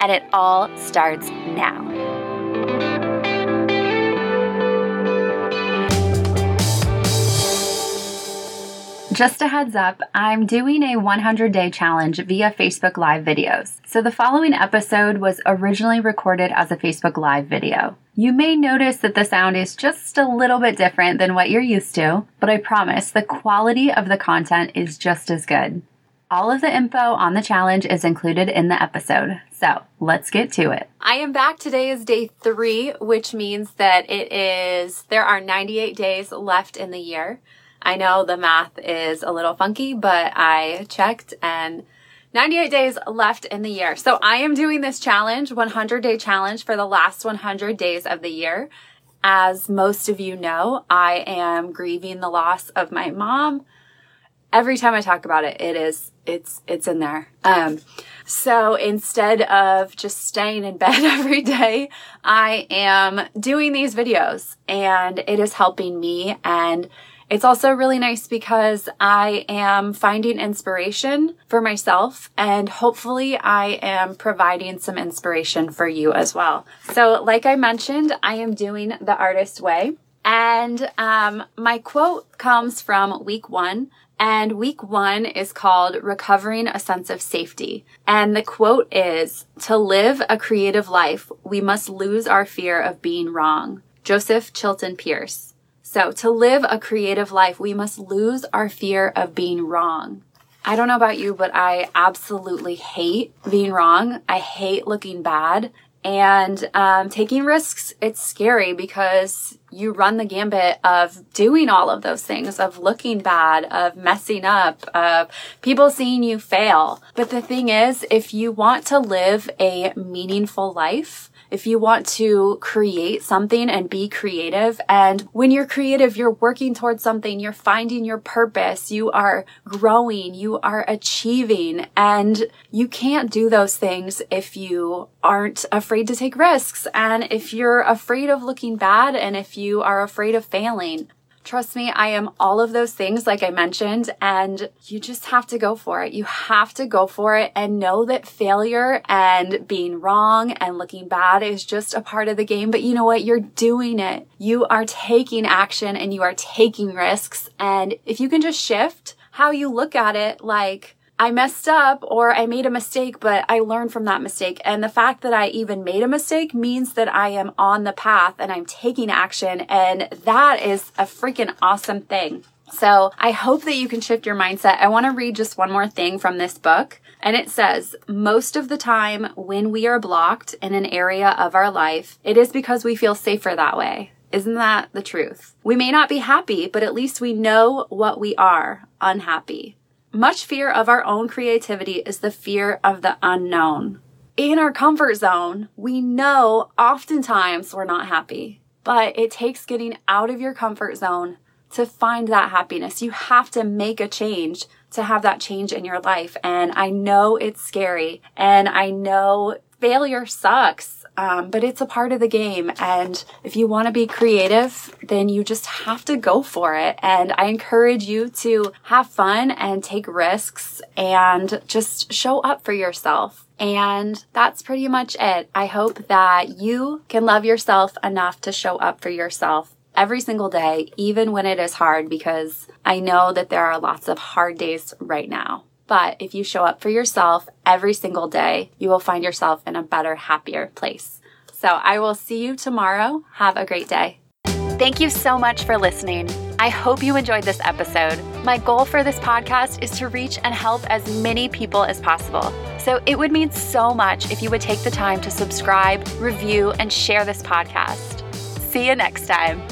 And it all starts now. Just a heads up, I'm doing a 100 day challenge via Facebook Live videos. So the following episode was originally recorded as a Facebook Live video. You may notice that the sound is just a little bit different than what you're used to, but I promise the quality of the content is just as good. All of the info on the challenge is included in the episode. So let's get to it. I am back. Today is day three, which means that it is, there are 98 days left in the year. I know the math is a little funky, but I checked and 98 days left in the year. So I am doing this challenge, 100 day challenge for the last 100 days of the year. As most of you know, I am grieving the loss of my mom every time I talk about it, it is it's it's in there. Um, so instead of just staying in bed every day, I am doing these videos, and it is helping me. And it's also really nice because I am finding inspiration for myself, and hopefully, I am providing some inspiration for you as well. So, like I mentioned, I am doing the artist way. And um, my quote comes from week one and week one is called Recovering a Sense of Safety. And the quote is To live a creative life, we must lose our fear of being wrong. Joseph Chilton Pearce. So, to live a creative life, we must lose our fear of being wrong. I don't know about you, but I absolutely hate being wrong. I hate looking bad. And um, taking risks, it's scary because you run the gambit of doing all of those things, of looking bad, of messing up, of people seeing you fail. But the thing is, if you want to live a meaningful life, if you want to create something and be creative, and when you're creative, you're working towards something, you're finding your purpose, you are growing, you are achieving, and you can't do those things if you aren't afraid to take risks and if you're afraid of looking bad and if you are afraid of failing. Trust me, I am all of those things, like I mentioned, and you just have to go for it. You have to go for it and know that failure and being wrong and looking bad is just a part of the game. But you know what? You're doing it. You are taking action and you are taking risks. And if you can just shift how you look at it, like, I messed up or I made a mistake, but I learned from that mistake. And the fact that I even made a mistake means that I am on the path and I'm taking action. And that is a freaking awesome thing. So I hope that you can shift your mindset. I want to read just one more thing from this book. And it says, most of the time when we are blocked in an area of our life, it is because we feel safer that way. Isn't that the truth? We may not be happy, but at least we know what we are unhappy. Much fear of our own creativity is the fear of the unknown. In our comfort zone, we know oftentimes we're not happy, but it takes getting out of your comfort zone to find that happiness. You have to make a change to have that change in your life. And I know it's scary and I know failure sucks um, but it's a part of the game. And if you want to be creative, then you just have to go for it. And I encourage you to have fun and take risks and just show up for yourself. And that's pretty much it. I hope that you can love yourself enough to show up for yourself every single day, even when it is hard, because I know that there are lots of hard days right now. But if you show up for yourself every single day, you will find yourself in a better, happier place. So I will see you tomorrow. Have a great day. Thank you so much for listening. I hope you enjoyed this episode. My goal for this podcast is to reach and help as many people as possible. So it would mean so much if you would take the time to subscribe, review, and share this podcast. See you next time.